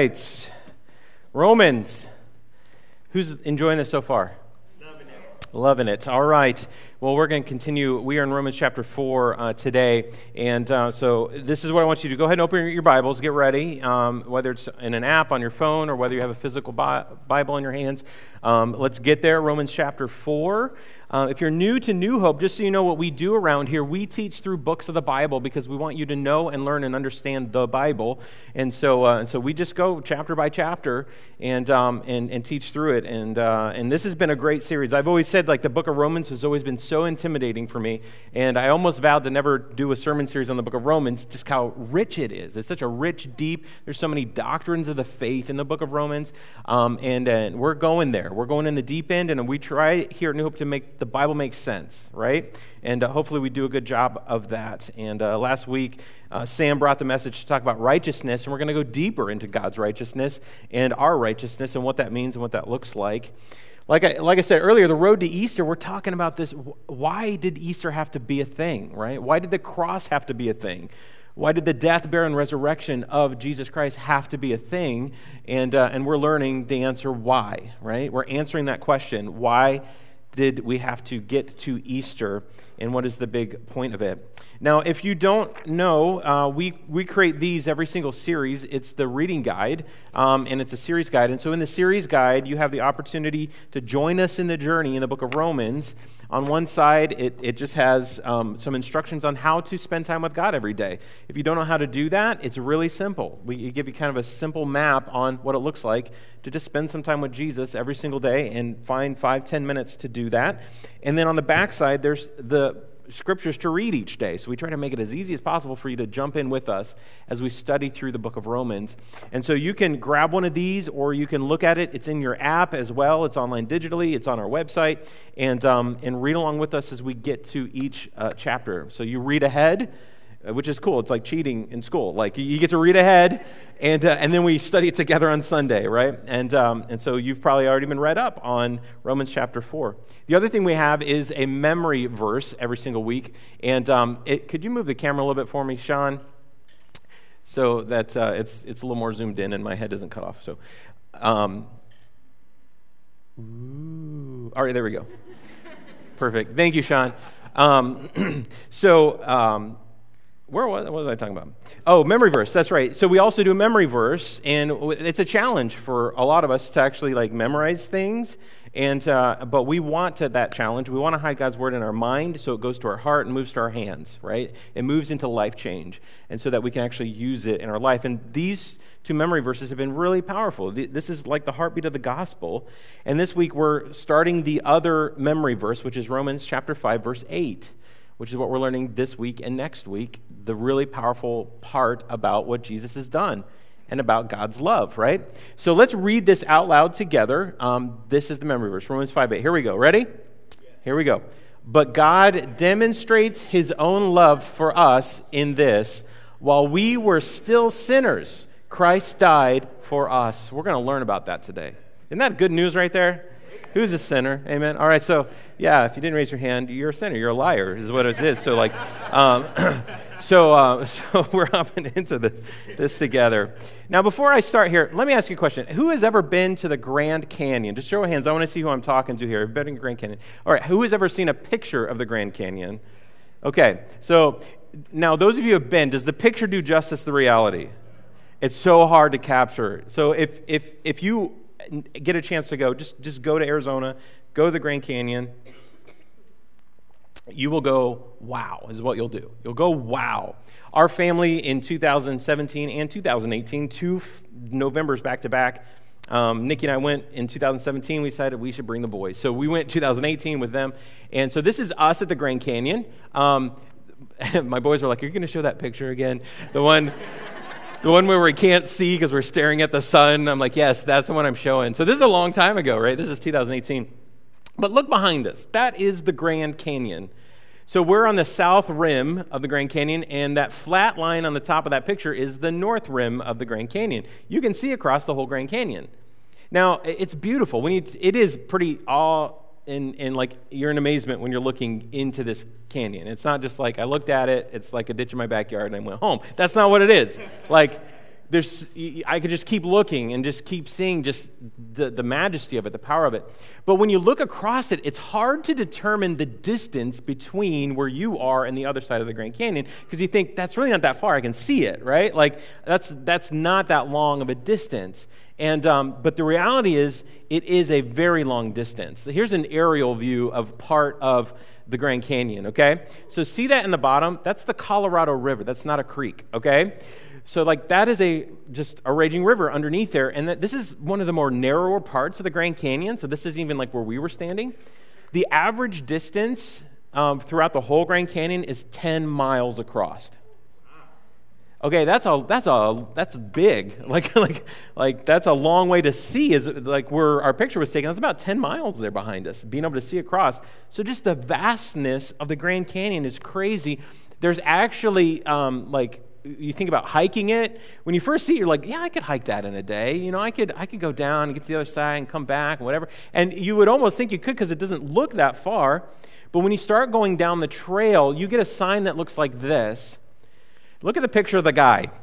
right. Romans. Who's enjoying this so far? Loving it. Loving it. All right. Well, we're going to continue. We are in Romans chapter 4 uh, today. And uh, so, this is what I want you to do. Go ahead and open your Bibles, get ready, um, whether it's in an app on your phone or whether you have a physical bi- Bible in your hands. Um, let's get there. Romans chapter 4. Uh, if you're new to New Hope, just so you know what we do around here, we teach through books of the Bible because we want you to know and learn and understand the Bible. And so, uh, and so we just go chapter by chapter and, um, and, and teach through it. And, uh, and this has been a great series. I've always said, like, the book of Romans has always been so intimidating for me. And I almost vowed to never do a sermon series on the book of Romans, just how rich it is. It's such a rich, deep, there's so many doctrines of the faith in the book of Romans. Um, and, and we're going there. We're going in the deep end, and we try here at New Hope to make the Bible makes sense, right? And uh, hopefully we do a good job of that. And uh, last week, uh, Sam brought the message to talk about righteousness, and we're going to go deeper into God's righteousness and our righteousness and what that means and what that looks like. Like I, like I said earlier, the road to Easter, we're talking about this. Why did Easter have to be a thing, right? Why did the cross have to be a thing? Why did the death, burial, and resurrection of Jesus Christ have to be a thing? And, uh, and we're learning the answer why, right? We're answering that question. Why did we have to get to Easter, and what is the big point of it? Now, if you don't know, uh, we, we create these every single series. It's the reading guide, um, and it's a series guide. And so, in the series guide, you have the opportunity to join us in the journey in the book of Romans. On one side, it, it just has um, some instructions on how to spend time with God every day. If you don't know how to do that, it's really simple. We give you kind of a simple map on what it looks like to just spend some time with Jesus every single day and find five, ten minutes to do that. And then on the back side, there's the scriptures to read each day. So we try to make it as easy as possible for you to jump in with us as we study through the book of Romans. And so you can grab one of these or you can look at it. It's in your app as well. It's online digitally, it's on our website. And, um, and read along with us as we get to each uh, chapter. So you read ahead which is cool. It's like cheating in school. Like you get to read ahead, and, uh, and then we study it together on Sunday, right? And, um, and so you've probably already been read up on Romans chapter 4. The other thing we have is a memory verse every single week. And um, it, could you move the camera a little bit for me, Sean? So that uh, it's, it's a little more zoomed in and my head doesn't cut off. So, um, ooh, all right, there we go. Perfect. Thank you, Sean. Um, so, um, where was, what was I talking about? Oh, memory verse. That's right. So we also do a memory verse, and it's a challenge for a lot of us to actually like memorize things. And uh, but we want to, that challenge. We want to hide God's word in our mind, so it goes to our heart and moves to our hands. Right? It moves into life change, and so that we can actually use it in our life. And these two memory verses have been really powerful. This is like the heartbeat of the gospel. And this week we're starting the other memory verse, which is Romans chapter five, verse eight which is what we're learning this week and next week, the really powerful part about what Jesus has done and about God's love, right? So let's read this out loud together. Um, this is the memory verse, Romans 5 8. Here we go. Ready? Here we go. But God demonstrates his own love for us in this while we were still sinners, Christ died for us. We're going to learn about that today. Isn't that good news right there? Who's a sinner? Amen. All right, so yeah, if you didn't raise your hand, you're a sinner. You're a liar, is what it is. So like, um, so uh, so we're hopping into this this together. Now, before I start here, let me ask you a question. Who has ever been to the Grand Canyon? Just show of hands. I want to see who I'm talking to here. I've been in Grand Canyon. All right, who has ever seen a picture of the Grand Canyon? Okay, so now those of you who have been, does the picture do justice to the reality? It's so hard to capture. So if if if you get a chance to go, just, just go to Arizona, go to the Grand Canyon. You will go, wow, is what you'll do. You'll go, wow. Our family in 2017 and 2018, two f- Novembers back to back, um, Nikki and I went in 2017. We decided we should bring the boys. So we went 2018 with them. And so this is us at the Grand Canyon. Um, my boys were like, Are you going to show that picture again? The one the one where we can't see because we're staring at the sun. I'm like, yes, that's the one I'm showing. So this is a long time ago, right? This is 2018. But look behind us. That is the Grand Canyon. So we're on the south rim of the Grand Canyon, and that flat line on the top of that picture is the north rim of the Grand Canyon. You can see across the whole Grand Canyon. Now, it's beautiful. When you, it is pretty awe and, and like you're in amazement when you're looking into this canyon. It's not just like I looked at it, it's like a ditch in my backyard and I went home. That's not what it is. like there's, I could just keep looking and just keep seeing just the, the majesty of it, the power of it. But when you look across it, it's hard to determine the distance between where you are and the other side of the Grand Canyon because you think that's really not that far. I can see it, right? Like that's, that's not that long of a distance. And, um, but the reality is, it is a very long distance. Here's an aerial view of part of the Grand Canyon, okay? So see that in the bottom? That's the Colorado River. That's not a creek, okay? So, like, that is a just a raging river underneath there. And that, this is one of the more narrower parts of the Grand Canyon. So, this is even like where we were standing. The average distance um, throughout the whole Grand Canyon is 10 miles across. Okay, that's a that's a that's big. Like like like that's a long way to see. Is like where our picture was taken. That's about ten miles there behind us, being able to see across. So just the vastness of the Grand Canyon is crazy. There's actually um, like you think about hiking it when you first see it you're like yeah i could hike that in a day. You know i could i could go down and get to the other side and come back and whatever. And you would almost think you could because it doesn't look that far. But when you start going down the trail you get a sign that looks like this. Look at the picture of the guy.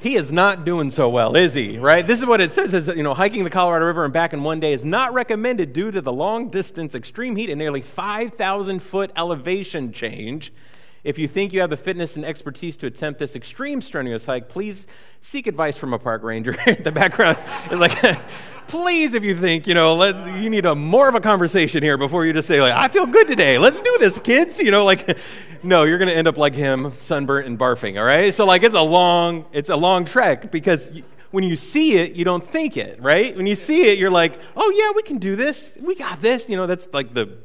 He is not doing so well, is he? Right? This is what it says: is you know, hiking the Colorado River and back in one day is not recommended due to the long distance, extreme heat, and nearly 5,000 foot elevation change if you think you have the fitness and expertise to attempt this extreme strenuous hike, please seek advice from a park ranger. the background is like, please, if you think, you know, let, you need a more of a conversation here before you just say, like, I feel good today. Let's do this, kids. You know, like, no, you're going to end up like him, sunburnt and barfing, all right? So, like, it's a long, it's a long trek because when you see it, you don't think it, right? When you see it, you're like, oh, yeah, we can do this. We got this. You know, that's like the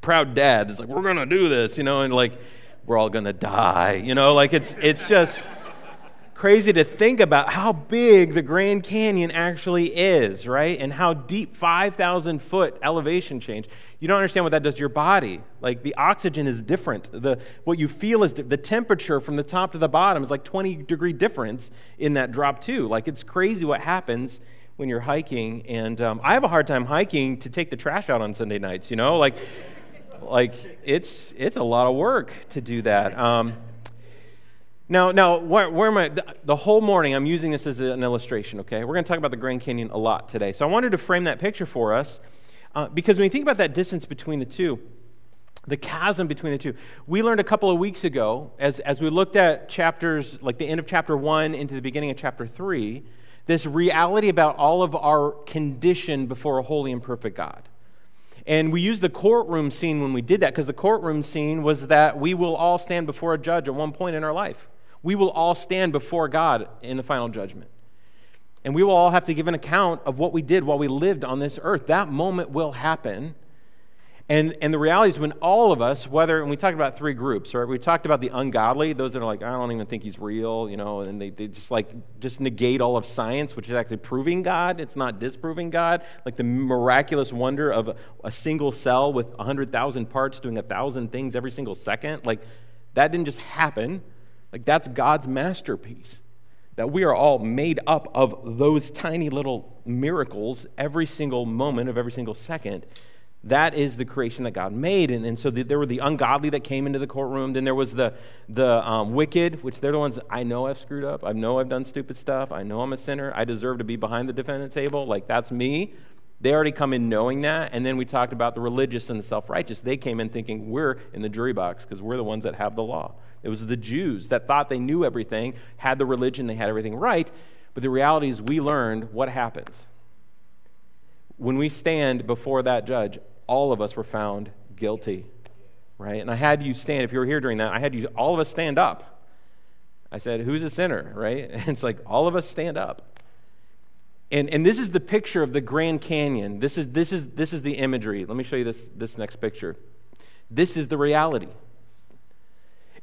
proud dad that's like, we're going to do this, you know, and like, we're all going to die. You know, like it's, it's just crazy to think about how big the Grand Canyon actually is, right? And how deep 5,000 foot elevation change. You don't understand what that does to your body. Like the oxygen is different. The, what you feel is the temperature from the top to the bottom is like 20 degree difference in that drop, too. Like it's crazy what happens when you're hiking. And um, I have a hard time hiking to take the trash out on Sunday nights, you know? Like, like it's it's a lot of work to do that. Um, now, now, where, where am I? The whole morning, I'm using this as an illustration. Okay, we're going to talk about the Grand Canyon a lot today. So I wanted to frame that picture for us uh, because when you think about that distance between the two, the chasm between the two, we learned a couple of weeks ago as as we looked at chapters like the end of chapter one into the beginning of chapter three, this reality about all of our condition before a holy and perfect God. And we used the courtroom scene when we did that because the courtroom scene was that we will all stand before a judge at one point in our life. We will all stand before God in the final judgment. And we will all have to give an account of what we did while we lived on this earth. That moment will happen. And, and the reality is, when all of us, whether, and we talked about three groups, right? We talked about the ungodly, those that are like, I don't even think he's real, you know, and they, they just like, just negate all of science, which is actually proving God. It's not disproving God. Like the miraculous wonder of a, a single cell with 100,000 parts doing a 1,000 things every single second. Like, that didn't just happen. Like, that's God's masterpiece. That we are all made up of those tiny little miracles every single moment of every single second. That is the creation that God made. And, and so the, there were the ungodly that came into the courtroom. Then there was the, the um, wicked, which they're the ones I know I've screwed up. I know I've done stupid stuff. I know I'm a sinner. I deserve to be behind the defendant table. Like, that's me. They already come in knowing that. And then we talked about the religious and the self righteous. They came in thinking we're in the jury box because we're the ones that have the law. It was the Jews that thought they knew everything, had the religion, they had everything right. But the reality is, we learned what happens. When we stand before that judge, all of us were found guilty, right? And I had you stand, if you were here during that, I had you, all of us stand up. I said, Who's a sinner, right? And it's like, all of us stand up. And, and this is the picture of the Grand Canyon. This is, this, is, this is the imagery. Let me show you this, this next picture. This is the reality.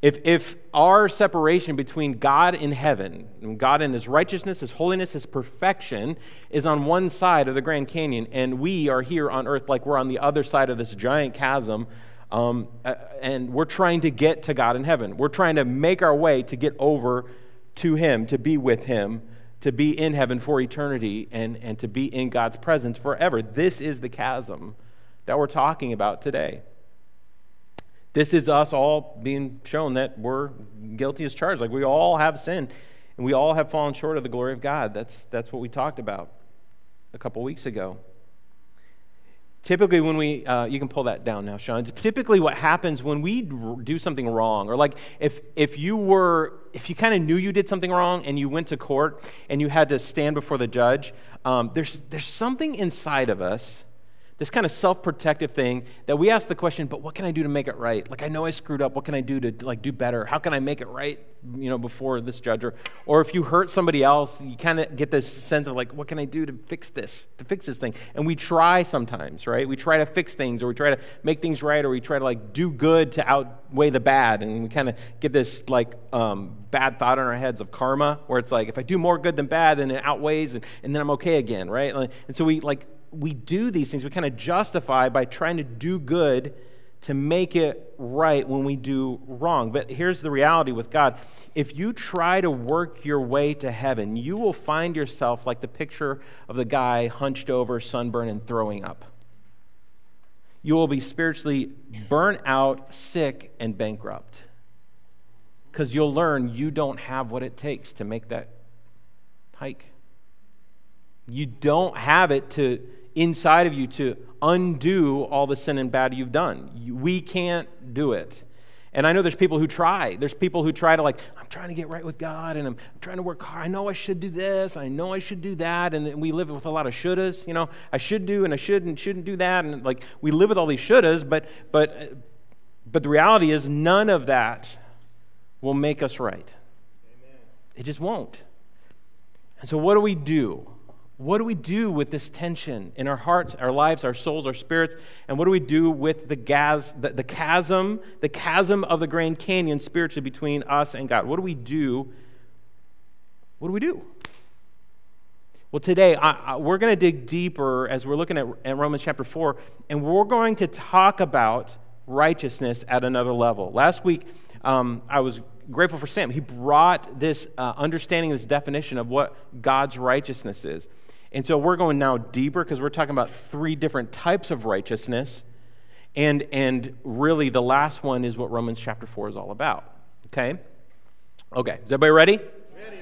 If, if our separation between God in heaven, God in his righteousness, his holiness, his perfection, is on one side of the Grand Canyon, and we are here on earth like we're on the other side of this giant chasm, um, and we're trying to get to God in heaven. We're trying to make our way to get over to him, to be with him, to be in heaven for eternity, and, and to be in God's presence forever. This is the chasm that we're talking about today. This is us all being shown that we're guilty as charged. Like we all have sinned and we all have fallen short of the glory of God. That's, that's what we talked about a couple weeks ago. Typically, when we, uh, you can pull that down now, Sean. Typically, what happens when we do something wrong, or like if, if you were, if you kind of knew you did something wrong and you went to court and you had to stand before the judge, um, there's, there's something inside of us this kind of self-protective thing that we ask the question but what can i do to make it right? Like i know i screwed up. What can i do to like do better? How can i make it right you know before this judge? Or, or if you hurt somebody else you kind of get this sense of like what can i do to fix this to fix this thing? And we try sometimes right? We try to fix things or we try to make things right or we try to like do good to outweigh the bad. And we kind of get this like um, bad thought in our heads of karma where it's like if i do more good than bad then it outweighs and, and then i'm okay again right? And so we like we do these things, we kind of justify by trying to do good to make it right when we do wrong. But here's the reality with God if you try to work your way to heaven, you will find yourself like the picture of the guy hunched over, sunburned, and throwing up. You will be spiritually burnt out, sick, and bankrupt. Because you'll learn you don't have what it takes to make that hike. You don't have it to inside of you to undo all the sin and bad you've done. We can't do it. And I know there's people who try. There's people who try to, like, I'm trying to get right with God and I'm trying to work hard. I know I should do this. I know I should do that. And we live with a lot of shouldas. You know, I should do and I shouldn't, shouldn't do that. And, like, we live with all these shouldas, but, but, but the reality is none of that will make us right. Amen. It just won't. And so, what do we do? What do we do with this tension in our hearts, our lives, our souls, our spirits? And what do we do with the, gas, the, the chasm, the chasm of the Grand Canyon spiritually between us and God? What do we do? What do we do? Well, today I, I, we're going to dig deeper as we're looking at, at Romans chapter 4, and we're going to talk about righteousness at another level. Last week, um, I was grateful for Sam. He brought this uh, understanding, this definition of what God's righteousness is. And so we're going now deeper because we're talking about three different types of righteousness. And, and really, the last one is what Romans chapter 4 is all about. Okay? Okay, is everybody ready? Ready.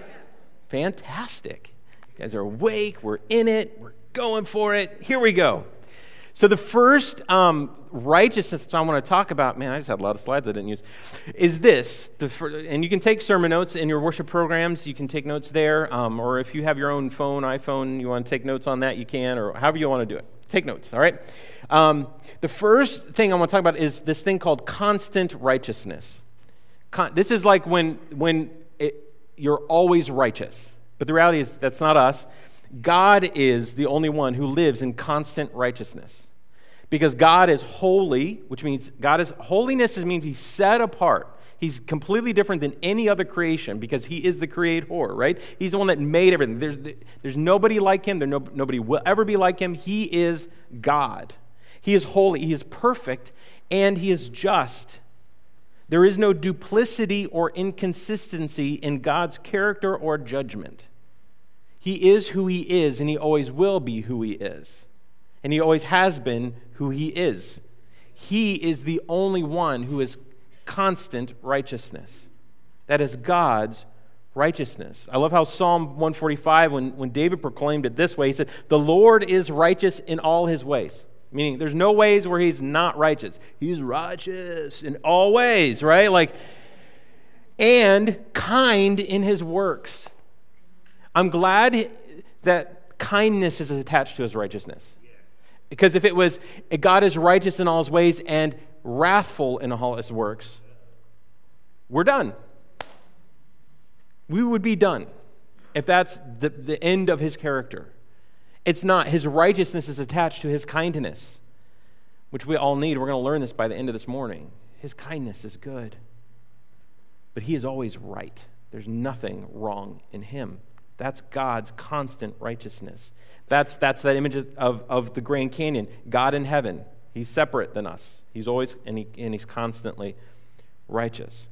Fantastic. You guys are awake. We're in it. We're going for it. Here we go. So, the first um, righteousness I want to talk about, man, I just had a lot of slides I didn't use, is this. The, and you can take sermon notes in your worship programs. You can take notes there. Um, or if you have your own phone, iPhone, you want to take notes on that, you can, or however you want to do it. Take notes, all right? Um, the first thing I want to talk about is this thing called constant righteousness. Con- this is like when, when it, you're always righteous. But the reality is, that's not us. God is the only one who lives in constant righteousness. Because God is holy, which means God is holiness means he's set apart. He's completely different than any other creation because he is the creator, right? He's the one that made everything. There's, there's nobody like him. There no, nobody will ever be like him. He is God. He is holy. He is perfect, and he is just. There is no duplicity or inconsistency in God's character or judgment. He is who he is, and he always will be who he is. And he always has been who he is. He is the only one who is constant righteousness. That is God's righteousness. I love how Psalm 145, when, when David proclaimed it this way, he said, The Lord is righteous in all his ways. Meaning, there's no ways where he's not righteous. He's righteous in all ways, right? Like, and kind in his works. I'm glad that kindness is attached to his righteousness. Because if it was God is righteous in all his ways and wrathful in all his works, we're done. We would be done if that's the, the end of his character. It's not. His righteousness is attached to his kindness, which we all need. We're going to learn this by the end of this morning. His kindness is good, but he is always right. There's nothing wrong in him. That's God's constant righteousness. That's, that's that image of, of the Grand Canyon. God in heaven. He's separate than us. He's always, and, he, and he's constantly righteous.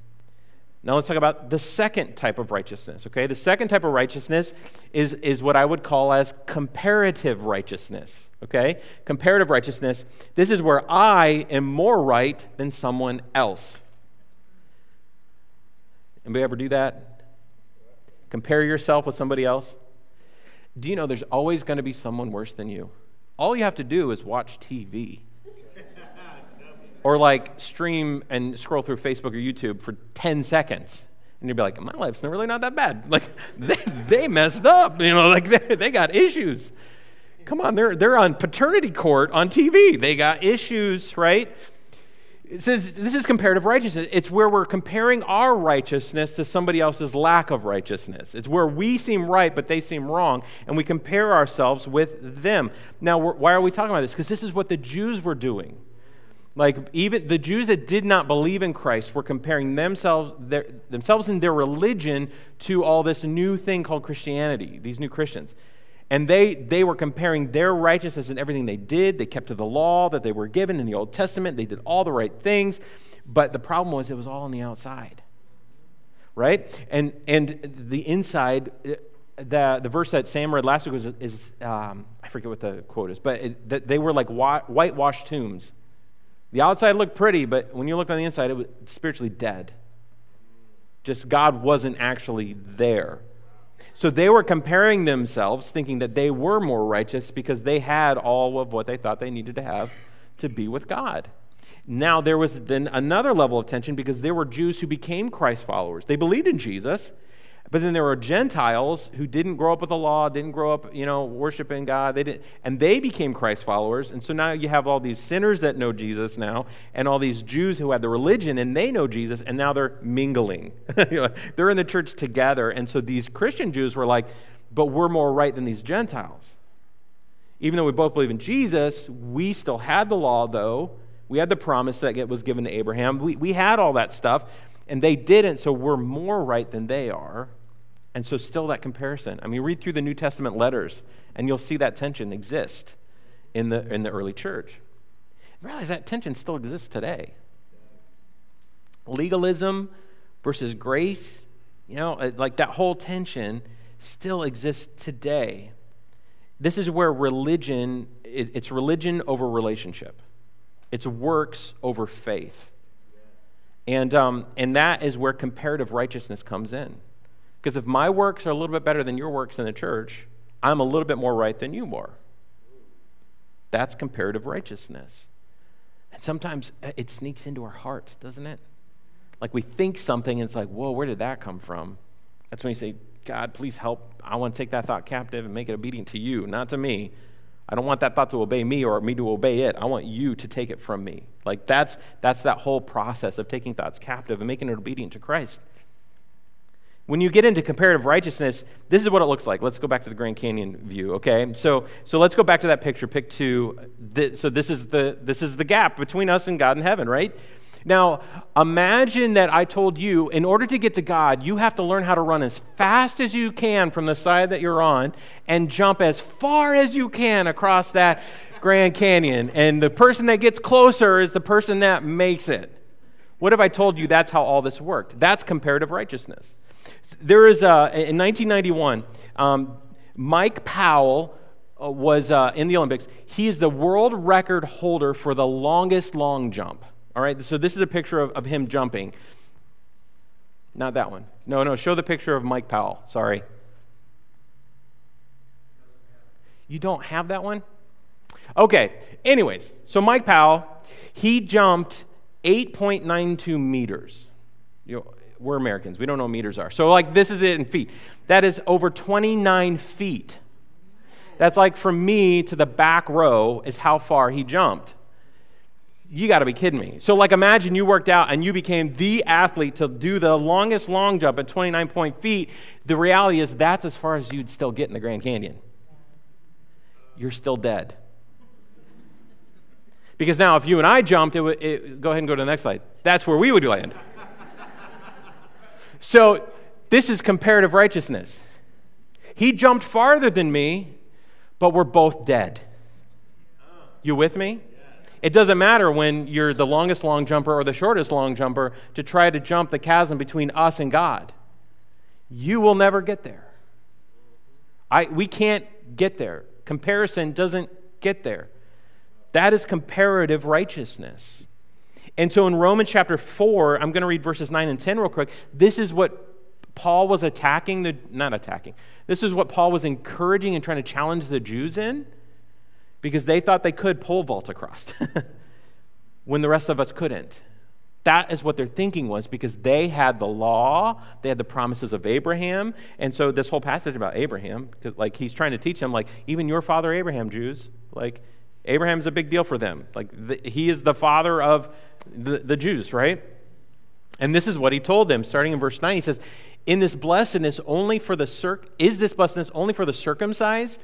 Now let's talk about the second type of righteousness, okay? The second type of righteousness is, is what I would call as comparative righteousness, okay? Comparative righteousness. This is where I am more right than someone else. Anybody ever do that? Compare yourself with somebody else? Do you know there's always going to be someone worse than you? All you have to do is watch TV or like stream and scroll through Facebook or YouTube for 10 seconds. And you'd be like, my life's really not that bad. Like, they, they messed up, you know, like they, they got issues. Come on, they're, they're on paternity court on TV. They got issues, right? It says this is comparative righteousness. It's where we're comparing our righteousness to somebody else's lack of righteousness. It's where we seem right, but they seem wrong, and we compare ourselves with them. Now, why are we talking about this? Because this is what the Jews were doing. Like even the Jews that did not believe in Christ were comparing themselves, their, themselves and their religion to all this new thing called Christianity, these new Christians. And they, they were comparing their righteousness and everything they did. They kept to the law that they were given in the Old Testament. They did all the right things. But the problem was it was all on the outside. Right? And, and the inside, uh, the, the verse that Sam read last week was, is um, I forget what the quote is, but it, they were like whitewashed tombs the outside looked pretty, but when you looked on the inside, it was spiritually dead. Just God wasn't actually there. So they were comparing themselves, thinking that they were more righteous because they had all of what they thought they needed to have to be with God. Now, there was then another level of tension because there were Jews who became Christ followers. They believed in Jesus, but then there were Gentiles who didn't grow up with the law, didn't grow up, you know, worshiping God. They didn't, and they became Christ followers. And so now you have all these sinners that know Jesus now, and all these Jews who had the religion and they know Jesus, and now they're mingling. they're in the church together. And so these Christian Jews were like, but we're more right than these Gentiles. Even though we both believe in Jesus, we still had the law, though. We had the promise that was given to Abraham. We, we had all that stuff, and they didn't, so we're more right than they are. And so, still that comparison. I mean, read through the New Testament letters, and you'll see that tension exist in the, in the early church. Realize that tension still exists today. Legalism versus grace, you know, uh, like that whole tension still exists today. This is where religion, it's religion over relationship, it's works over faith. And, um, and that is where comparative righteousness comes in. Because if my works are a little bit better than your works in the church, I'm a little bit more right than you are. That's comparative righteousness. And sometimes uh, it sneaks into our hearts, doesn't it? Like we think something and it's like, whoa, where did that come from? That's when you say, God, please help. I want to take that thought captive and make it obedient to you, not to me. I don't want that thought to obey me or me to obey it. I want you to take it from me. Like that's that's that whole process of taking thoughts captive and making it obedient to Christ. When you get into comparative righteousness, this is what it looks like. Let's go back to the Grand Canyon view, okay? So, so let's go back to that picture, pick two. so this is, the, this is the gap between us and God in heaven, right? Now, imagine that I told you, in order to get to God, you have to learn how to run as fast as you can from the side that you're on and jump as far as you can across that Grand Canyon. And the person that gets closer is the person that makes it. What if I told you that's how all this worked? That's comparative righteousness. There is, a, in 1991, um, Mike Powell uh, was uh, in the Olympics. He is the world record holder for the longest long jump. All right, so this is a picture of, of him jumping. Not that one. No, no, show the picture of Mike Powell. Sorry. You don't have that one? Okay, anyways, so Mike Powell, he jumped 8.92 meters. You know, we're Americans. We don't know meters are. So, like, this is it in feet. That is over 29 feet. That's like from me to the back row, is how far he jumped. You got to be kidding me. So, like, imagine you worked out and you became the athlete to do the longest long jump at 29 point feet. The reality is that's as far as you'd still get in the Grand Canyon. You're still dead. Because now, if you and I jumped, it would, it, go ahead and go to the next slide. That's where we would land. So, this is comparative righteousness. He jumped farther than me, but we're both dead. You with me? It doesn't matter when you're the longest long jumper or the shortest long jumper to try to jump the chasm between us and God. You will never get there. I, we can't get there. Comparison doesn't get there. That is comparative righteousness. And so in Romans chapter 4, I'm going to read verses 9 and 10 real quick. This is what Paul was attacking the, not attacking, this is what Paul was encouraging and trying to challenge the Jews in because they thought they could pole vault across when the rest of us couldn't. That is what their thinking was because they had the law, they had the promises of Abraham. And so this whole passage about Abraham, like he's trying to teach them, like, even your father Abraham, Jews, like, Abraham's a big deal for them. Like, the, he is the father of the, the Jews, right? And this is what he told them, starting in verse 9. He says, In this blessedness only for the circ is this blessedness only for the circumcised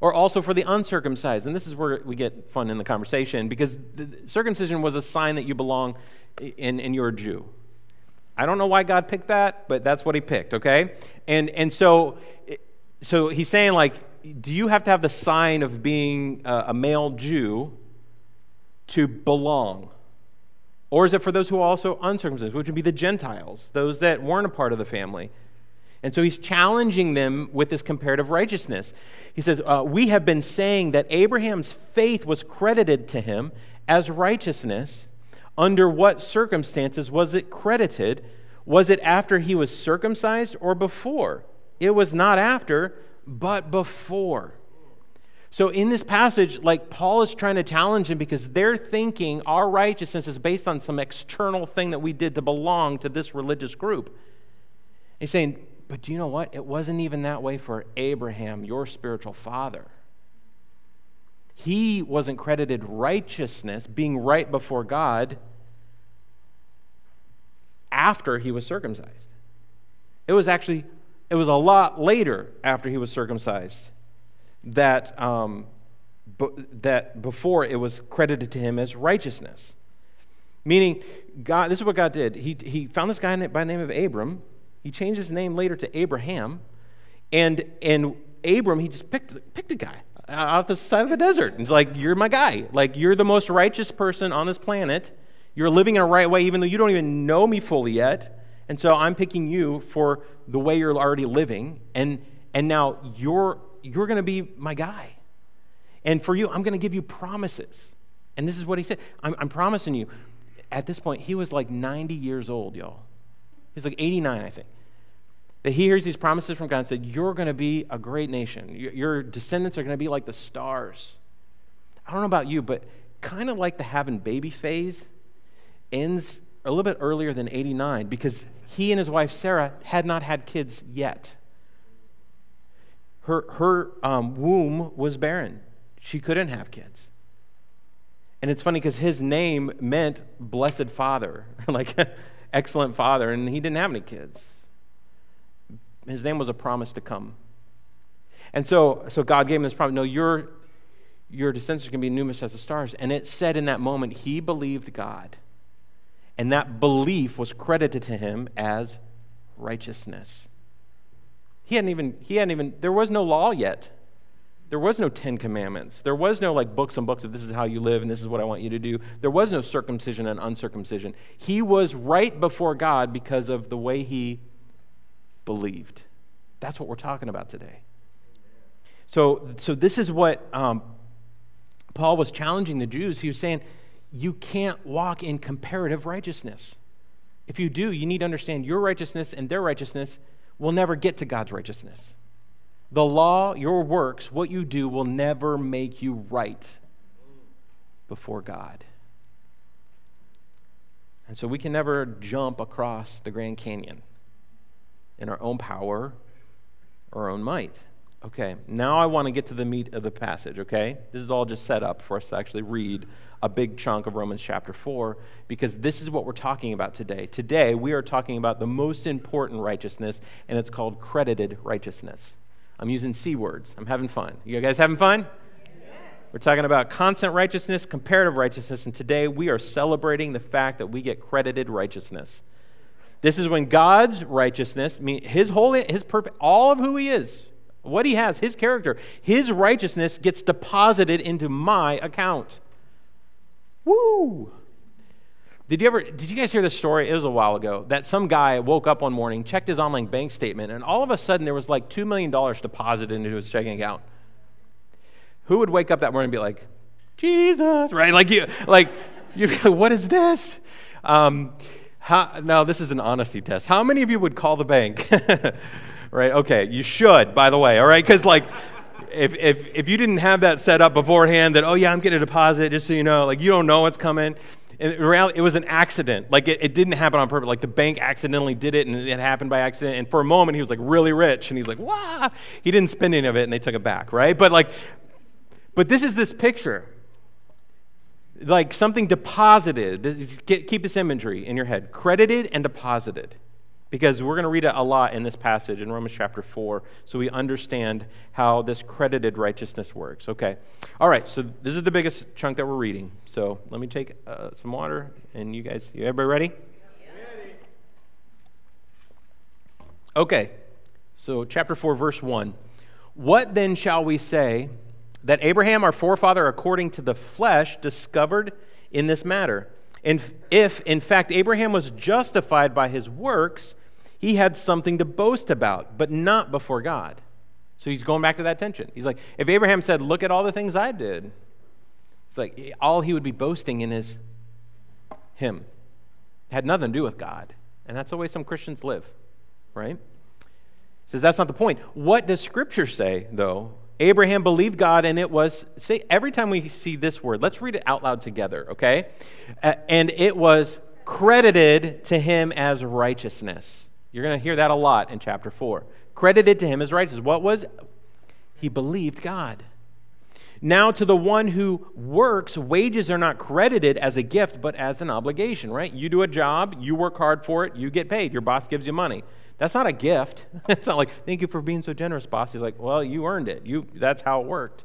or also for the uncircumcised? And this is where we get fun in the conversation because the circumcision was a sign that you belong and, and you're a Jew. I don't know why God picked that, but that's what he picked, okay? And, and so, so he's saying, like, do you have to have the sign of being a, male Jew to belong? Or is it for those who are also uncircumcised, which would be the Gentiles, those that weren't a part of the family? And so he's challenging them with this comparative righteousness. He says, uh, We have been saying that Abraham's faith was credited to him as righteousness. Under what circumstances was it credited? Was it after he was circumcised or before? It was not after, but before. So, in this passage, like Paul is trying to challenge him because they're thinking our righteousness is based on some external thing that we did to belong to this religious group. He's saying, but do you know what? It wasn't even that way for Abraham, your spiritual father. He wasn't credited righteousness, being right before God, after he was circumcised. It was actually, it was a lot later after he was circumcised that, um, that before it was credited to him as righteousness. Meaning, God, this is what God did. He, he found this guy by the name of Abram, he changed his name later to Abraham. And, and Abram, he just picked, picked a guy out the side of the desert. He's like, You're my guy. Like, you're the most righteous person on this planet. You're living in a right way, even though you don't even know me fully yet. And so I'm picking you for the way you're already living. And, and now you're, you're going to be my guy. And for you, I'm going to give you promises. And this is what he said I'm, I'm promising you. At this point, he was like 90 years old, y'all. He's like 89, I think. That he hears these promises from God and said, You're going to be a great nation. Your, your descendants are going to be like the stars. I don't know about you, but kind of like the having baby phase ends a little bit earlier than 89 because he and his wife Sarah had not had kids yet. Her, her um, womb was barren, she couldn't have kids. And it's funny because his name meant blessed father. like excellent father, and he didn't have any kids. His name was a promise to come. And so, so God gave him this promise no, your, your descendants are going to be numerous as the stars. And it said in that moment, he believed God. And that belief was credited to him as righteousness. He hadn't even, he hadn't even, there was no law yet. There was no Ten Commandments. There was no like books and books of this is how you live and this is what I want you to do. There was no circumcision and uncircumcision. He was right before God because of the way he believed. That's what we're talking about today. So, so this is what um, Paul was challenging the Jews. He was saying, you can't walk in comparative righteousness. If you do, you need to understand your righteousness and their righteousness will never get to God's righteousness. The law, your works, what you do will never make you right before God. And so we can never jump across the Grand Canyon in our own power or our own might. Okay, now I want to get to the meat of the passage, okay? This is all just set up for us to actually read a big chunk of Romans chapter 4 because this is what we're talking about today. Today, we are talking about the most important righteousness, and it's called credited righteousness. I'm using C words. I'm having fun. You guys having fun? We're talking about constant righteousness, comparative righteousness, and today we are celebrating the fact that we get credited righteousness. This is when God's righteousness, I mean, his holy, his perfect, all of who he is, what he has, his character, his righteousness gets deposited into my account. Woo! Did you ever did you guys hear this story? It was a while ago that some guy woke up one morning, checked his online bank statement, and all of a sudden there was like two million dollars deposited into his checking account. Who would wake up that morning and be like, Jesus, right? Like you, like you'd be like, what is this? Um, how, now this is an honesty test. How many of you would call the bank? right? Okay, you should, by the way. All right, because like if, if, if you didn't have that set up beforehand that, oh, yeah, I'm getting a deposit, just so you know, like you don't know what's coming. In reality, it was an accident. Like it, it didn't happen on purpose. Like the bank accidentally did it and it happened by accident. And for a moment, he was like really rich and he's like, wow. He didn't spend any of it and they took it back, right? But like, but this is this picture. Like something deposited. Keep this imagery in your head credited and deposited because we're going to read it a lot in this passage in Romans chapter 4 so we understand how this credited righteousness works. Okay. All right, so this is the biggest chunk that we're reading. So let me take uh, some water and you guys, you everybody ready? Ready. Okay. So chapter 4 verse 1. What then shall we say that Abraham our forefather according to the flesh discovered in this matter? And if in fact Abraham was justified by his works, he had something to boast about, but not before God. So he's going back to that tension. He's like, if Abraham said, Look at all the things I did, it's like all he would be boasting in is him. It had nothing to do with God. And that's the way some Christians live, right? He says that's not the point. What does Scripture say, though? Abraham believed God, and it was, say, every time we see this word, let's read it out loud together, okay? Uh, and it was credited to him as righteousness. You're going to hear that a lot in chapter 4. Credited to him as righteous. What was? He believed God. Now, to the one who works, wages are not credited as a gift, but as an obligation, right? You do a job, you work hard for it, you get paid. Your boss gives you money. That's not a gift. it's not like, thank you for being so generous, boss. He's like, well, you earned it. You, that's how it worked.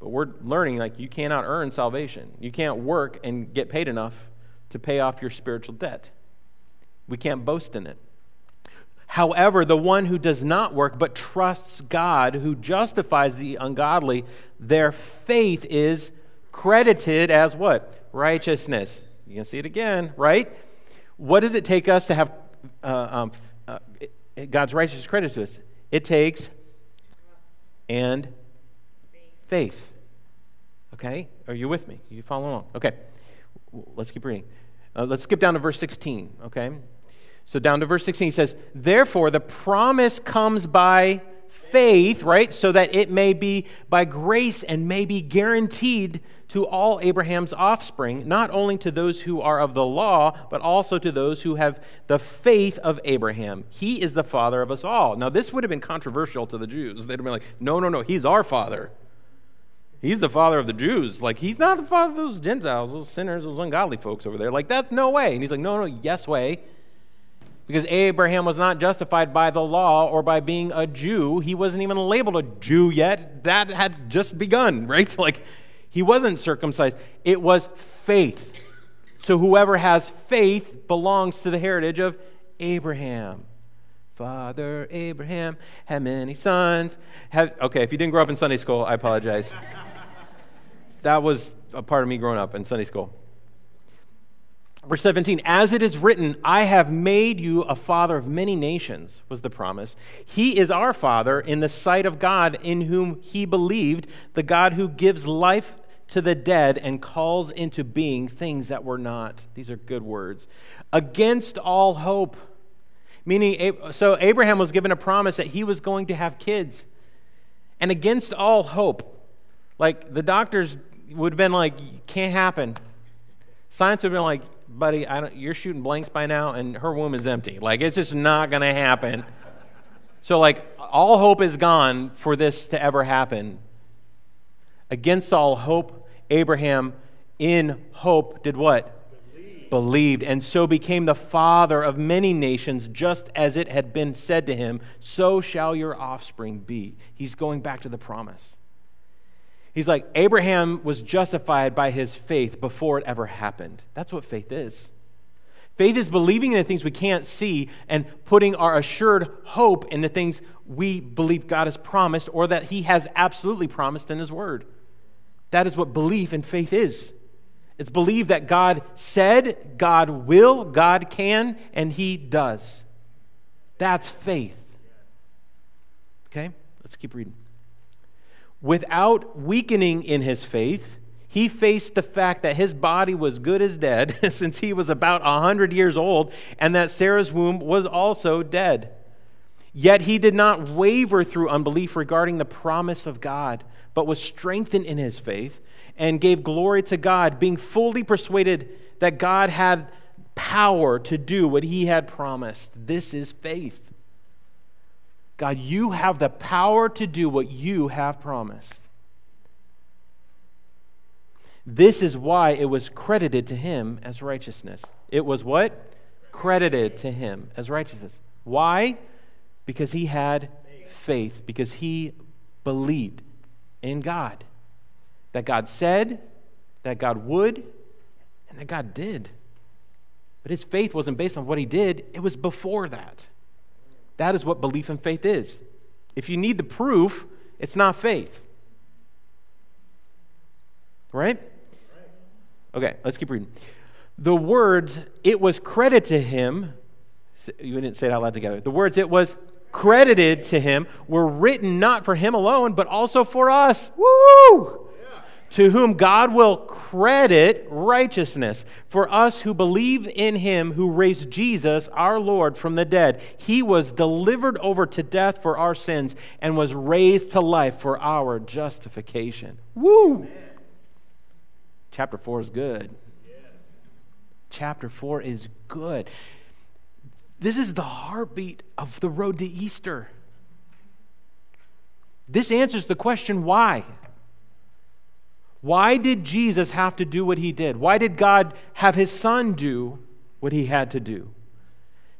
But we're learning, like, you cannot earn salvation. You can't work and get paid enough to pay off your spiritual debt. We can't boast in it. However, the one who does not work but trusts God, who justifies the ungodly, their faith is credited as what? Righteousness. You can see it again, right? What does it take us to have uh, um, uh, God's righteousness credited to us? It takes and faith. Okay? Are you with me? You follow along? Okay. Let's keep reading. Uh, let's skip down to verse 16, okay? So down to verse 16, he says, Therefore, the promise comes by faith, right? So that it may be by grace and may be guaranteed to all Abraham's offspring, not only to those who are of the law, but also to those who have the faith of Abraham. He is the father of us all. Now, this would have been controversial to the Jews. They'd have been like, no, no, no, he's our father. He's the father of the Jews. Like, he's not the father of those Gentiles, those sinners, those ungodly folks over there. Like, that's no way. And he's like, no, no, yes way. Because Abraham was not justified by the law or by being a Jew. He wasn't even labeled a Jew yet. That had just begun, right? Like, he wasn't circumcised. It was faith. So whoever has faith belongs to the heritage of Abraham. Father Abraham had many sons. Had, okay, if you didn't grow up in Sunday school, I apologize. that was a part of me growing up in Sunday school. Verse 17, as it is written, I have made you a father of many nations, was the promise. He is our father in the sight of God, in whom he believed, the God who gives life to the dead and calls into being things that were not. These are good words. Against all hope. Meaning, so Abraham was given a promise that he was going to have kids. And against all hope. Like the doctors would have been like, can't happen. Science would have been like, buddy, I don't, you're shooting blanks by now, and her womb is empty. Like, it's just not going to happen. So, like, all hope is gone for this to ever happen. Against all hope, Abraham, in hope, did what? Believed. Believed, and so became the father of many nations, just as it had been said to him, So shall your offspring be. He's going back to the promise. He's like, Abraham was justified by his faith before it ever happened. That's what faith is. Faith is believing in the things we can't see and putting our assured hope in the things we believe God has promised or that He has absolutely promised in His Word. That is what belief and faith is. It's believe that God said, God will, God can, and He does. That's faith. Okay, let's keep reading. Without weakening in his faith, he faced the fact that his body was good as dead since he was about 100 years old and that Sarah's womb was also dead. Yet he did not waver through unbelief regarding the promise of God, but was strengthened in his faith and gave glory to God, being fully persuaded that God had power to do what he had promised. This is faith. God, you have the power to do what you have promised. This is why it was credited to him as righteousness. It was what? Credited to him as righteousness. Why? Because he had faith, because he believed in God. That God said, that God would, and that God did. But his faith wasn't based on what he did, it was before that. That is what belief and faith is. If you need the proof, it's not faith. Right? Okay, let's keep reading. The words, it was credited to him, you didn't say it out loud together. The words, it was credited to him, were written not for him alone, but also for us. Woo! To whom God will credit righteousness. For us who believe in him who raised Jesus, our Lord, from the dead, he was delivered over to death for our sins and was raised to life for our justification. Woo! Amen. Chapter 4 is good. Yes. Chapter 4 is good. This is the heartbeat of the road to Easter. This answers the question why. Why did Jesus have to do what he did? Why did God have his son do what he had to do?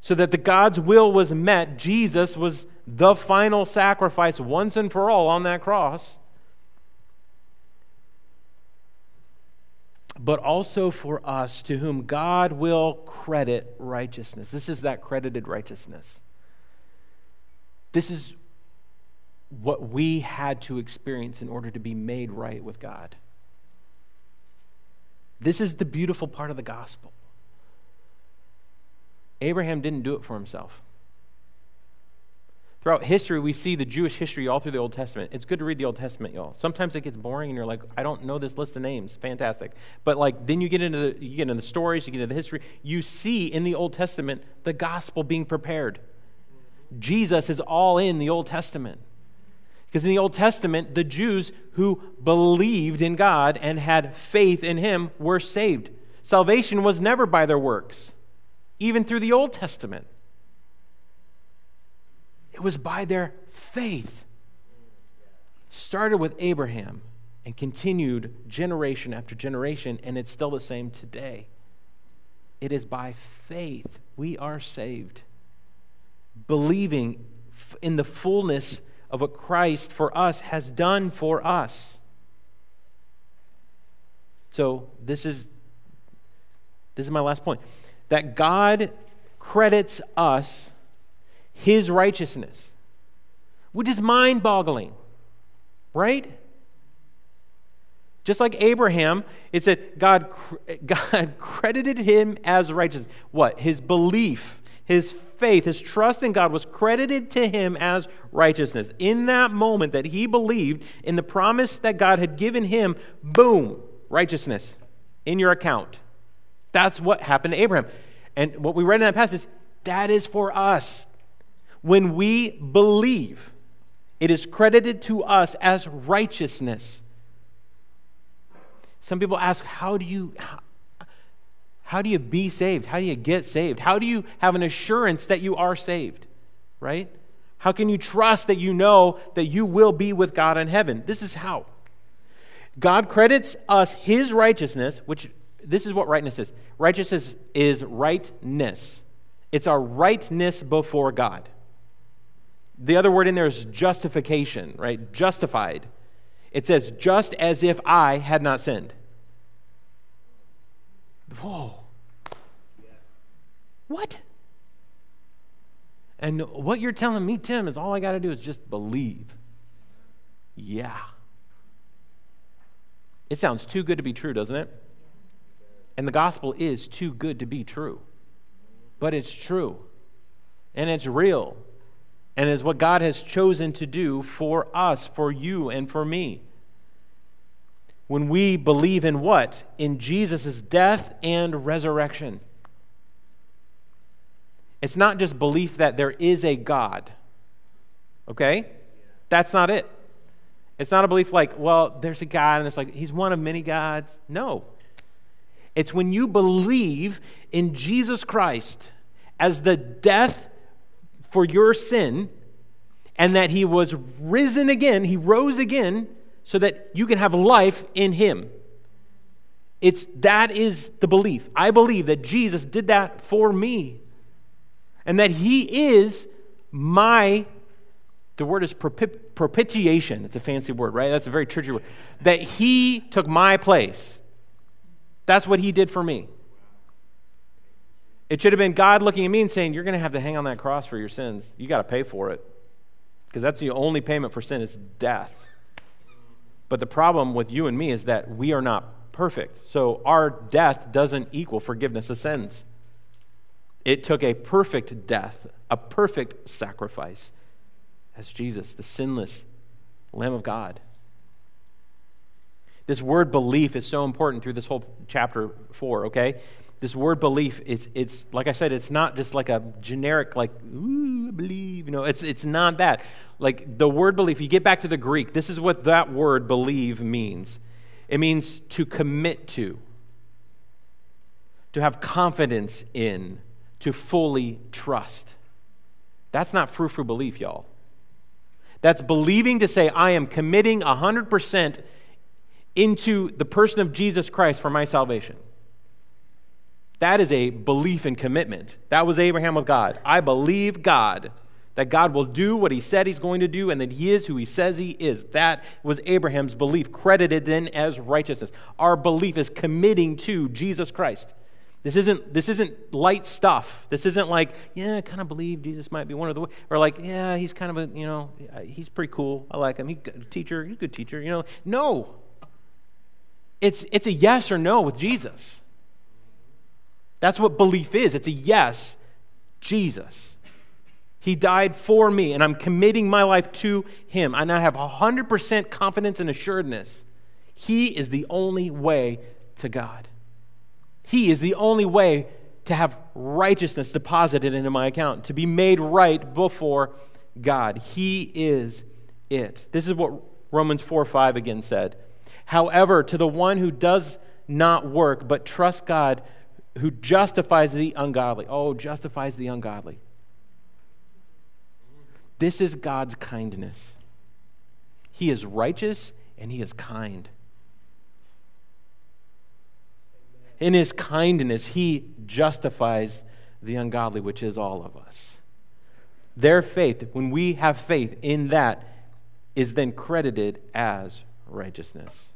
So that the God's will was met, Jesus was the final sacrifice once and for all on that cross. But also for us to whom God will credit righteousness. This is that credited righteousness. This is what we had to experience in order to be made right with God. This is the beautiful part of the gospel. Abraham didn't do it for himself. Throughout history, we see the Jewish history all through the Old Testament. It's good to read the Old Testament, y'all. Sometimes it gets boring and you're like, I don't know this list of names. Fantastic. But like then you get into the you get into the stories, you get into the history. You see in the Old Testament the gospel being prepared. Jesus is all in the Old Testament. Because in the Old Testament, the Jews who believed in God and had faith in Him were saved. Salvation was never by their works, even through the Old Testament. It was by their faith. It started with Abraham and continued generation after generation, and it's still the same today. It is by faith we are saved, believing in the fullness of what Christ for us has done for us. So this is this is my last point. That God credits us his righteousness, which is mind-boggling. Right? Just like Abraham, it said God, God credited him as righteous. What? His belief, his faith, his trust in God was credited to him as righteousness. In that moment that he believed in the promise that God had given him, boom, righteousness in your account. That's what happened to Abraham. And what we read in that passage, that is for us. When we believe, it is credited to us as righteousness. Some people ask, how do you, how, do you be saved? How do you get saved? How do you have an assurance that you are saved? Right? How can you trust that you know that you will be with God in heaven? This is how. God credits us his righteousness, which this is what rightness is. Righteousness is rightness. It's our rightness before God. The other word in there is justification, right? Justified. It says, just as if I had not sinned. Whoa. What? And what you're telling me, Tim, is all I got to do is just believe. Yeah. It sounds too good to be true, doesn't it? And the gospel is too good to be true. But it's true. And it's real. And it's what God has chosen to do for us, for you, and for me. When we believe in what? In Jesus' death and resurrection. It's not just belief that there is a God. Okay? That's not it. It's not a belief like, well, there's a God and there's like, he's one of many gods. No. It's when you believe in Jesus Christ as the death for your sin and that he was risen again, he rose again so that you can have life in him. It's that is the belief. I believe that Jesus did that for me and that he is my the word is propitiation. It's a fancy word, right? That's a very churchy word. That he took my place. That's what he did for me. It should have been God looking at me and saying, You're going to have to hang on that cross for your sins. You got to pay for it. Because that's the only payment for sin is death. But the problem with you and me is that we are not perfect. So our death doesn't equal forgiveness of sins. It took a perfect death, a perfect sacrifice. As Jesus, the sinless Lamb of God. This word belief is so important through this whole chapter 4, okay? This word belief, it's, it's like I said, it's not just like a generic, like, ooh, believe, you know, it's, it's not that. Like the word belief, you get back to the Greek, this is what that word believe means it means to commit to, to have confidence in, to fully trust. That's not frou belief, y'all. That's believing to say, I am committing 100% into the person of Jesus Christ for my salvation. That is a belief and commitment. That was Abraham with God. I believe God, that God will do what he said he's going to do and that he is who he says he is. That was Abraham's belief, credited then as righteousness. Our belief is committing to Jesus Christ. This isn't, this isn't light stuff. This isn't like, yeah, I kind of believe Jesus might be one of the, or like, yeah, he's kind of a, you know, uh, he's pretty cool. I like him. He's a teacher. He's a good teacher. You know, no. It's, it's a yes or no with Jesus. That's what belief is. It's a yes, Jesus. He died for me, and I'm committing my life to him. And I have 100% confidence and assuredness. He is the only way to God. He is the only way to have righteousness deposited into my account, to be made right before God. He is it. This is what Romans 4 5 again said. However, to the one who does not work, but trusts God, who justifies the ungodly. Oh, justifies the ungodly. This is God's kindness. He is righteous and he is kind. In his kindness, he justifies the ungodly, which is all of us. Their faith, when we have faith in that, is then credited as righteousness.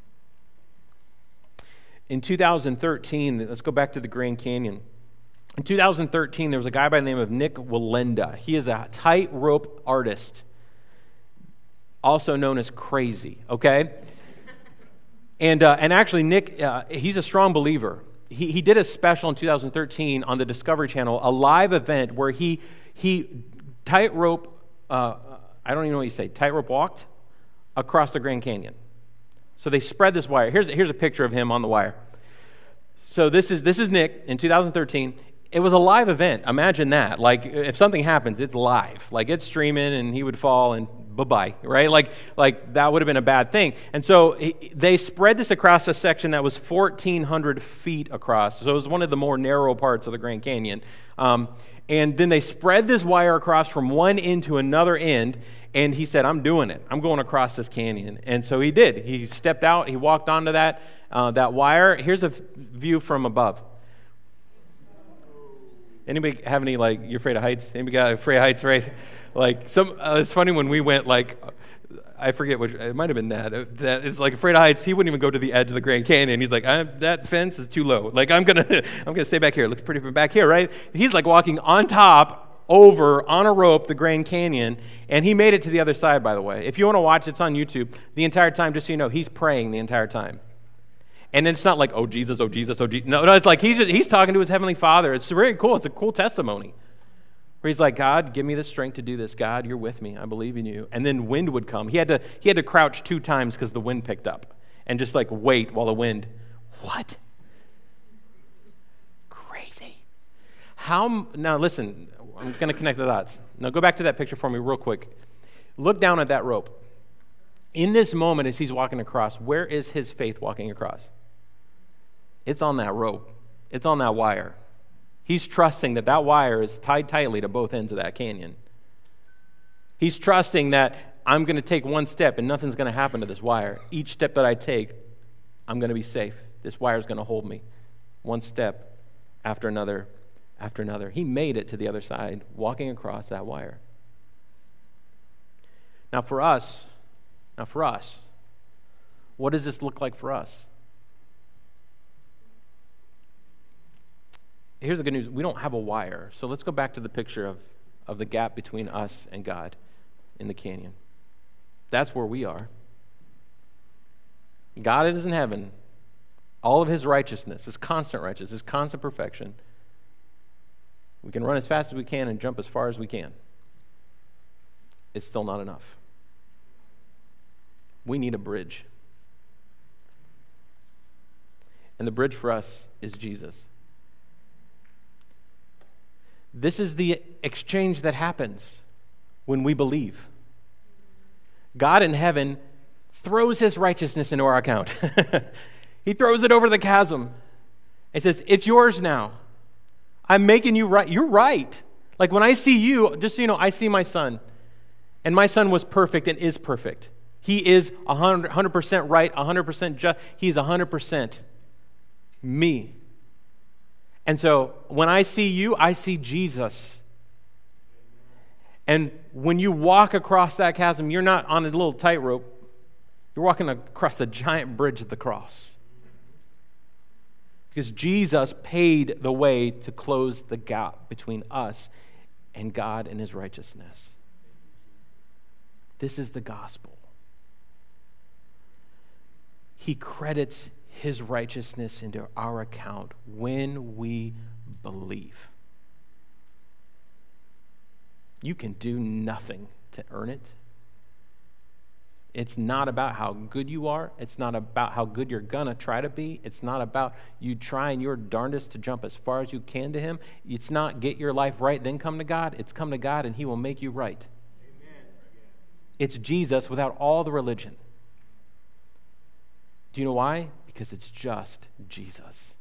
In 2013, let's go back to the Grand Canyon. In 2013, there was a guy by the name of Nick Wallenda. He is a tightrope artist, also known as crazy, okay? and, uh, and actually, Nick, uh, he's a strong believer he, he did a special in 2013 on the Discovery Channel, a live event where he, he tightrope, uh, I don't even know what you say, tightrope walked across the Grand Canyon. So they spread this wire. Here's, here's a picture of him on the wire. So this is, this is Nick in 2013. It was a live event. Imagine that. Like, if something happens, it's live. Like, it's streaming, and he would fall, and bye bye, right? Like, like that would have been a bad thing. And so they spread this across a section that was 1,400 feet across. So it was one of the more narrow parts of the Grand Canyon. Um, and then they spread this wire across from one end to another end. And he said, I'm doing it. I'm going across this canyon. And so he did. He stepped out, he walked onto that, uh, that wire. Here's a view from above. Anybody have any, like, you're afraid of heights? Anybody got afraid of heights, right? like some uh, it's funny when we went like I forget which it might have been that uh, that is like afraid of heights. He wouldn't even go to the edge of the Grand Canyon. He's like, that fence is too low. Like I'm gonna I'm gonna stay back here. It looks pretty back here, right? He's like walking on top over on a rope the Grand Canyon, and he made it to the other side. By the way, if you want to watch, it's on YouTube the entire time. Just so you know, he's praying the entire time. And it's not like, oh, Jesus, oh, Jesus, oh, Jesus. No, no, it's like he's, just, he's talking to his heavenly father. It's very cool. It's a cool testimony. Where he's like, God, give me the strength to do this. God, you're with me. I believe in you. And then wind would come. He had to, he had to crouch two times because the wind picked up and just like wait while the wind. What? Crazy. How, now listen, I'm going to connect the dots. Now go back to that picture for me real quick. Look down at that rope. In this moment, as he's walking across, where is his faith walking across? It's on that rope, it's on that wire. He's trusting that that wire is tied tightly to both ends of that canyon. He's trusting that I'm going to take one step and nothing's going to happen to this wire. Each step that I take, I'm going to be safe. This wire is going to hold me. One step after another after another. He made it to the other side, walking across that wire. Now, for us, now for us, what does this look like for us? Here's the good news we don't have a wire. So let's go back to the picture of, of the gap between us and God in the canyon. That's where we are. God is in heaven. All of his righteousness, his constant righteousness, his constant perfection. We can run as fast as we can and jump as far as we can. It's still not enough. We need a bridge. And the bridge for us is Jesus. This is the exchange that happens when we believe. God in heaven throws his righteousness into our account. he throws it over the chasm. He says, It's yours now. I'm making you right. You're right. Like when I see you, just so you know, I see my son. And my son was perfect and is perfect. He is 100%, 100% right, 100% just. He's 100% me. And so when I see you, I see Jesus. And when you walk across that chasm, you're not on a little tightrope, you're walking across the giant bridge of the cross. Because Jesus paid the way to close the gap between us and God and his righteousness. This is the gospel. He credits his righteousness into our account when we believe. You can do nothing to earn it. It's not about how good you are. It's not about how good you're going to try to be. It's not about you trying your darndest to jump as far as you can to Him. It's not get your life right, then come to God. It's come to God and He will make you right. Amen. It's Jesus without all the religion. Do you know why? Because it's just Jesus.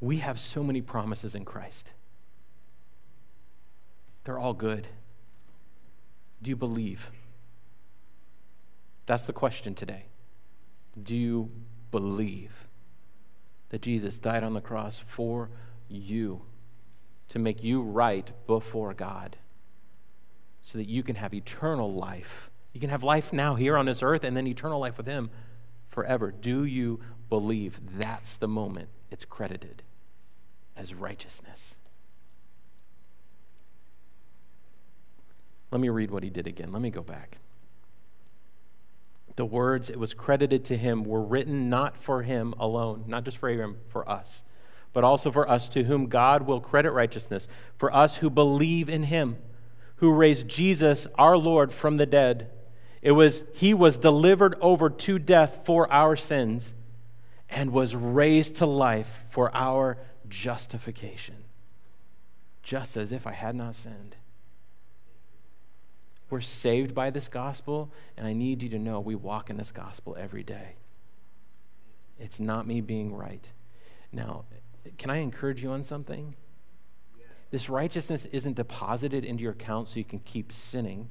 We have so many promises in Christ. They're all good. Do you believe? That's the question today. Do you believe that Jesus died on the cross for you to make you right before God so that you can have eternal life? You can have life now here on this earth and then eternal life with Him forever. Do you believe that's the moment it's credited as righteousness? Let me read what he did again. Let me go back. The words it was credited to him were written not for him alone, not just for Abraham, for us, but also for us to whom God will credit righteousness, for us who believe in him, who raised Jesus, our Lord, from the dead it was he was delivered over to death for our sins and was raised to life for our justification. Just as if I had not sinned. We're saved by this gospel, and I need you to know we walk in this gospel every day. It's not me being right. Now, can I encourage you on something? This righteousness isn't deposited into your account so you can keep sinning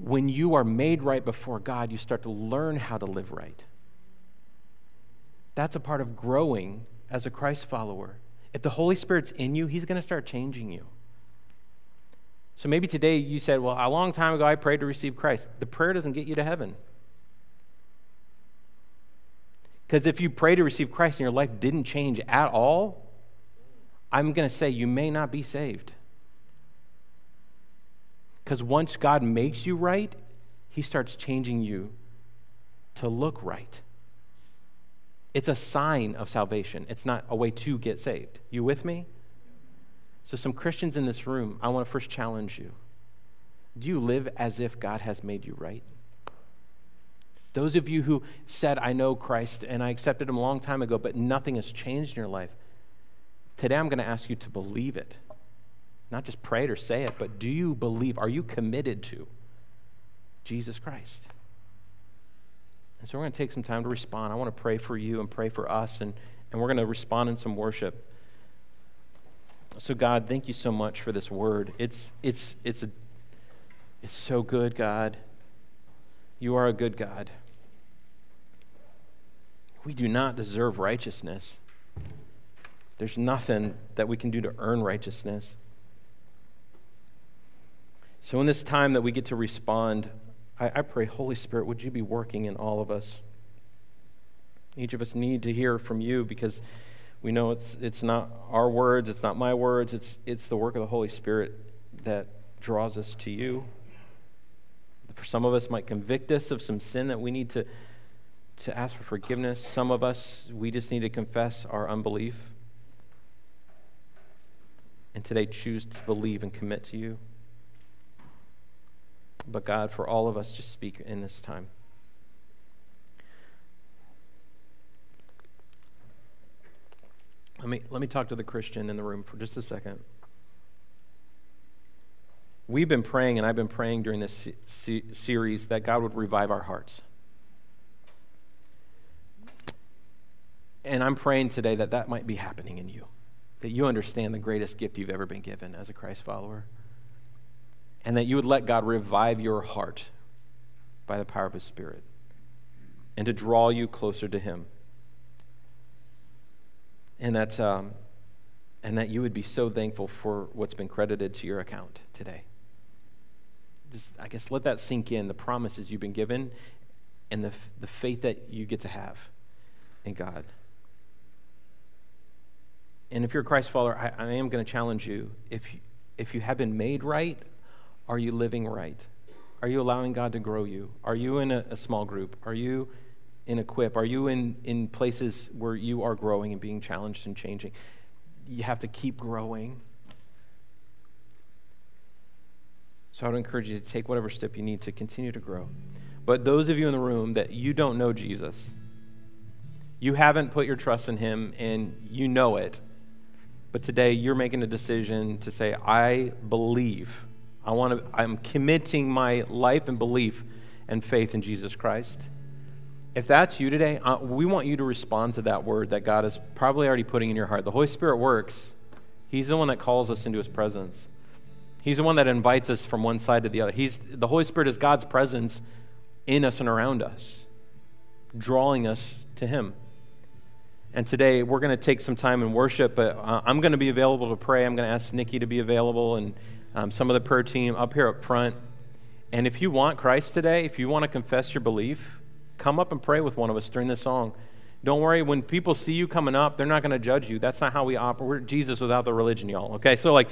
when you are made right before God, you start to learn how to live right. That's a part of growing as a Christ follower. If the Holy Spirit's in you, He's going to start changing you. So maybe today you said, Well, a long time ago I prayed to receive Christ. The prayer doesn't get you to heaven. Because if you pray to receive Christ and your life didn't change at all, I'm going to say you may not be saved. Because once God makes you right, He starts changing you to look right. It's a sign of salvation. It's not a way to get saved. You with me? So, some Christians in this room, I want to first challenge you. Do you live as if God has made you right? Those of you who said, I know Christ and I accepted him a long time ago, but nothing has changed in your life, today I'm going to ask you to believe it. Not just pray it or say it, but do you believe? Are you committed to Jesus Christ? And so we're going to take some time to respond. I want to pray for you and pray for us, and, and we're going to respond in some worship. So, God, thank you so much for this word. It's, it's, it's, a, it's so good, God. You are a good God. We do not deserve righteousness. There's nothing that we can do to earn righteousness. So, in this time that we get to respond, I, I pray, Holy Spirit, would you be working in all of us? Each of us need to hear from you because we know it's, it's not our words, it's not my words, it's, it's the work of the Holy Spirit that draws us to you. For some of us, might convict us of some sin that we need to, to ask for forgiveness. Some of us, we just need to confess our unbelief. And today, choose to believe and commit to you. But God, for all of us, just speak in this time. Let me, let me talk to the Christian in the room for just a second. We've been praying, and I've been praying during this se- series that God would revive our hearts. And I'm praying today that that might be happening in you, that you understand the greatest gift you've ever been given as a Christ follower, and that you would let God revive your heart by the power of His Spirit and to draw you closer to Him and that, um, and that you would be so thankful for what's been credited to your account today. Just, I guess, let that sink in the promises you've been given and the, the faith that you get to have in God. And if you're a Christ follower, I, I am going to challenge you. If, you. if you have been made right, are you living right? Are you allowing God to grow you? Are you in a, a small group? Are you in Equip? Are you in, in places where you are growing and being challenged and changing? You have to keep growing. So I would encourage you to take whatever step you need to continue to grow. But those of you in the room that you don't know Jesus, you haven't put your trust in him and you know it. But today you're making a decision to say, I believe. I want to, I'm committing my life and belief and faith in Jesus Christ. If that's you today, uh, we want you to respond to that word that God is probably already putting in your heart. The Holy Spirit works, He's the one that calls us into His presence. He's the one that invites us from one side to the other. He's, the Holy Spirit is God's presence in us and around us, drawing us to Him. And today we're going to take some time in worship, but uh, I'm going to be available to pray. I'm going to ask Nikki to be available and um, some of the prayer team up here up front. And if you want Christ today, if you want to confess your belief, Come up and pray with one of us during this song. Don't worry, when people see you coming up, they're not going to judge you. That's not how we operate. We're Jesus without the religion, y'all. Okay? So, like,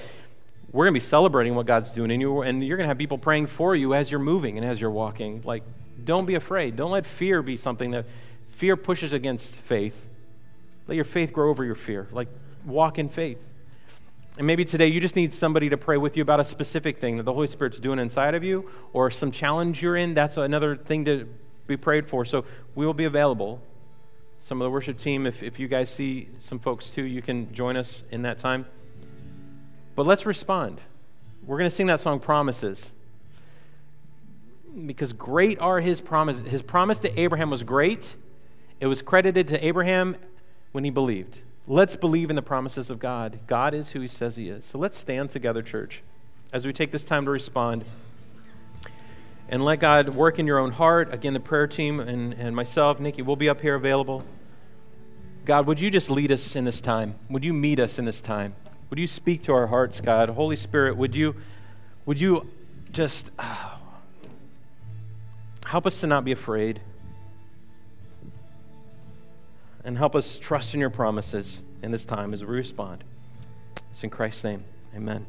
we're going to be celebrating what God's doing in you, and you're going to have people praying for you as you're moving and as you're walking. Like, don't be afraid. Don't let fear be something that fear pushes against faith. Let your faith grow over your fear. Like, walk in faith. And maybe today you just need somebody to pray with you about a specific thing that the Holy Spirit's doing inside of you or some challenge you're in. That's another thing to be prayed for. So we will be available. Some of the worship team, if, if you guys see some folks too, you can join us in that time. But let's respond. We're going to sing that song, Promises. Because great are his promises. His promise to Abraham was great. It was credited to Abraham when he believed. Let's believe in the promises of God. God is who he says he is. So let's stand together, church, as we take this time to respond and let God work in your own heart. Again, the prayer team and, and myself, Nikki, will be up here available. God, would you just lead us in this time? Would you meet us in this time? Would you speak to our hearts, God? Holy Spirit, would you, would you just uh, help us to not be afraid? And help us trust in your promises in this time as we respond. It's in Christ's name. Amen.